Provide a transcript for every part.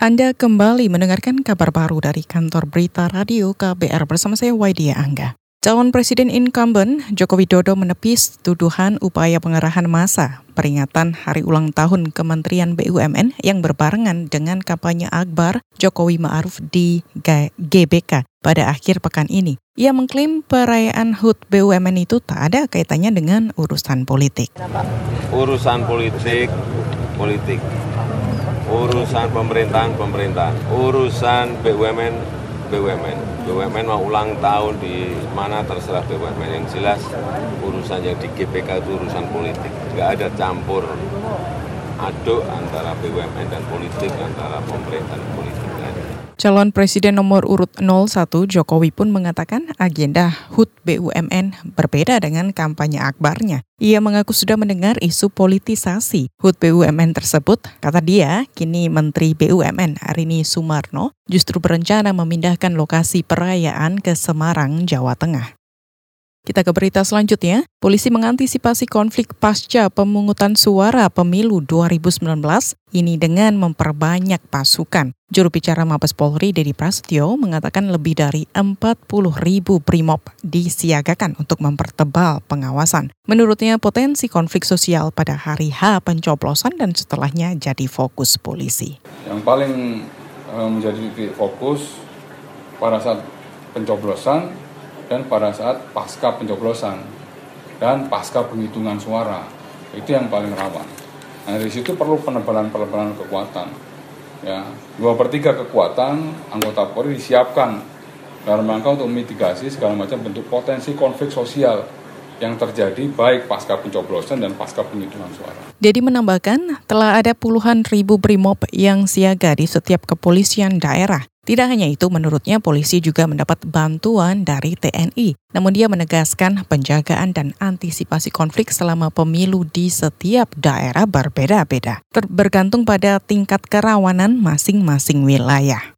Anda kembali mendengarkan kabar baru dari kantor berita radio KBR bersama saya Waidia Angga. Calon Presiden incumbent Joko Widodo menepis tuduhan upaya pengerahan massa peringatan hari ulang tahun Kementerian BUMN yang berbarengan dengan kampanye akbar Jokowi Ma'ruf di GBK pada akhir pekan ini. Ia mengklaim perayaan HUT BUMN itu tak ada kaitannya dengan urusan politik. Urusan politik, politik urusan pemerintahan pemerintahan. Urusan BUMN BUMN BUMN mau ulang tahun di mana terserah BUMN yang jelas. Urusan yang di GBK itu urusan politik. Nggak ada campur aduk antara BUMN dan politik antara pemerintahan politik Calon Presiden nomor urut 01 Jokowi pun mengatakan agenda HUT BUMN berbeda dengan kampanye akbarnya. Ia mengaku sudah mendengar isu politisasi HUT BUMN tersebut. Kata dia, kini Menteri BUMN Arini Sumarno justru berencana memindahkan lokasi perayaan ke Semarang, Jawa Tengah. Kita ke berita selanjutnya. Polisi mengantisipasi konflik pasca pemungutan suara pemilu 2019 ini dengan memperbanyak pasukan. Juru bicara Mabes Polri Dedi Prasetyo mengatakan lebih dari 40 ribu brimob disiagakan untuk mempertebal pengawasan. Menurutnya potensi konflik sosial pada hari H pencoblosan dan setelahnya jadi fokus polisi. Yang paling eh, menjadi fokus pada saat pencoblosan dan pada saat pasca pencoblosan dan pasca penghitungan suara itu yang paling rawan. Nah dari situ perlu penebalan-penebalan kekuatan. Ya, dua per tiga kekuatan anggota Polri disiapkan dalam rangka untuk mitigasi segala macam bentuk potensi konflik sosial yang terjadi baik pasca pencoblosan dan pasca penghitungan suara. Dedi menambahkan, telah ada puluhan ribu brimob yang siaga di setiap kepolisian daerah. Tidak hanya itu, menurutnya polisi juga mendapat bantuan dari TNI. Namun dia menegaskan penjagaan dan antisipasi konflik selama pemilu di setiap daerah berbeda-beda, bergantung pada tingkat kerawanan masing-masing wilayah.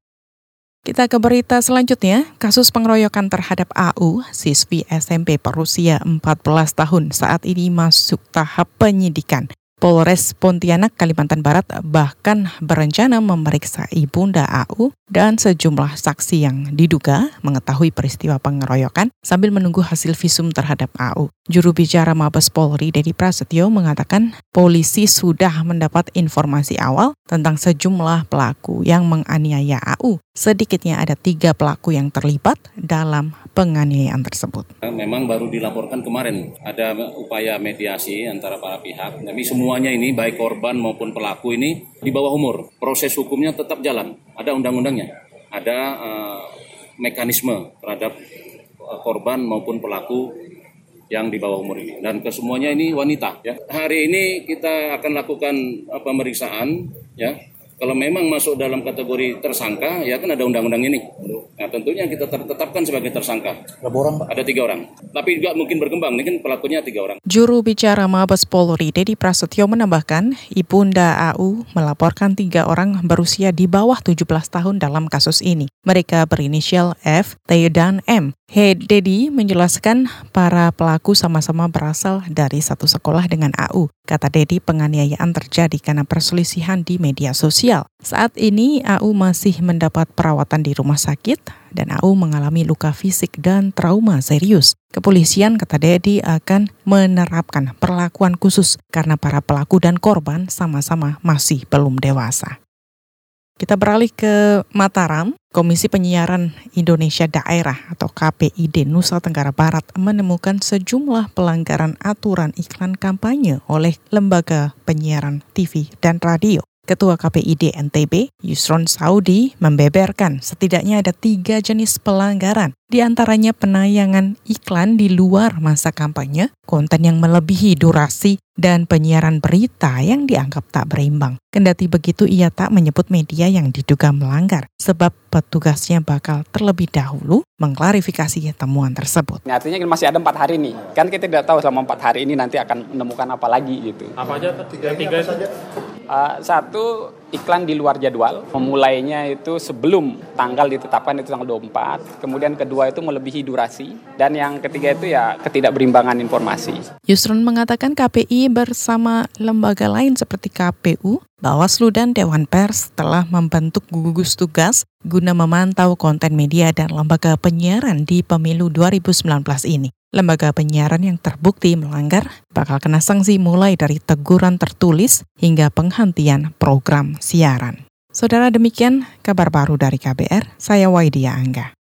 Kita ke berita selanjutnya, kasus pengeroyokan terhadap AU, siswi SMP berusia 14 tahun saat ini masuk tahap penyidikan. Polres Pontianak, Kalimantan Barat bahkan berencana memeriksa ibunda AU dan sejumlah saksi yang diduga mengetahui peristiwa pengeroyokan sambil menunggu hasil visum terhadap AU. Juru bicara Mabes Polri Dedi Prasetyo mengatakan polisi sudah mendapat informasi awal tentang sejumlah pelaku yang menganiaya AU. Sedikitnya ada tiga pelaku yang terlibat dalam penganiayaan tersebut. Memang baru dilaporkan kemarin ada upaya mediasi antara para pihak, tapi semuanya ini baik korban maupun pelaku ini di bawah umur. Proses hukumnya tetap jalan, ada undang-undangnya, ada uh, mekanisme terhadap uh, korban maupun pelaku yang di bawah umur ini dan kesemuanya ini wanita ya hari ini kita akan lakukan uh, pemeriksaan ya kalau memang masuk dalam kategori tersangka, ya kan ada undang-undang ini. Nah tentunya kita tetapkan sebagai tersangka. Berapa orang Pak? Ada tiga orang. Tapi juga mungkin berkembang, ini kan pelakunya tiga orang. Juru bicara Mabes Polri, Dedi Prasetyo menambahkan, Ibunda AU melaporkan tiga orang berusia di bawah 17 tahun dalam kasus ini. Mereka berinisial F, T, dan M. He Dedi menjelaskan para pelaku sama-sama berasal dari satu sekolah dengan AU. Kata Dedi, penganiayaan terjadi karena perselisihan di media sosial. Saat ini AU masih mendapat perawatan di rumah sakit dan AU mengalami luka fisik dan trauma serius. Kepolisian, kata Dedi, akan menerapkan perlakuan khusus karena para pelaku dan korban sama-sama masih belum dewasa. Kita beralih ke Mataram. Komisi Penyiaran Indonesia Daerah atau KPID Nusa Tenggara Barat menemukan sejumlah pelanggaran aturan iklan kampanye oleh lembaga penyiaran TV dan radio. Ketua KPID NTB, Yusron Saudi, membeberkan setidaknya ada tiga jenis pelanggaran, di antaranya penayangan iklan di luar masa kampanye, konten yang melebihi durasi, dan penyiaran berita yang dianggap tak berimbang. Kendati begitu, ia tak menyebut media yang diduga melanggar, sebab petugasnya bakal terlebih dahulu mengklarifikasi temuan tersebut. Artinya masih ada empat hari nih, kan kita tidak tahu selama empat hari ini nanti akan menemukan apa lagi gitu. Apa aja tiga tiga saja? Uh, satu iklan di luar jadwal. Memulainya itu sebelum tanggal ditetapkan itu tanggal 24. Kemudian kedua itu melebihi durasi. Dan yang ketiga itu ya ketidakberimbangan informasi. Yusron mengatakan KPI bersama lembaga lain seperti KPU, Bawaslu dan Dewan Pers telah membentuk gugus tugas guna memantau konten media dan lembaga penyiaran di pemilu 2019 ini. Lembaga penyiaran yang terbukti melanggar bakal kena sanksi mulai dari teguran tertulis hingga penghentian program siaran. Saudara demikian kabar baru dari KBR, saya Waidia Angga.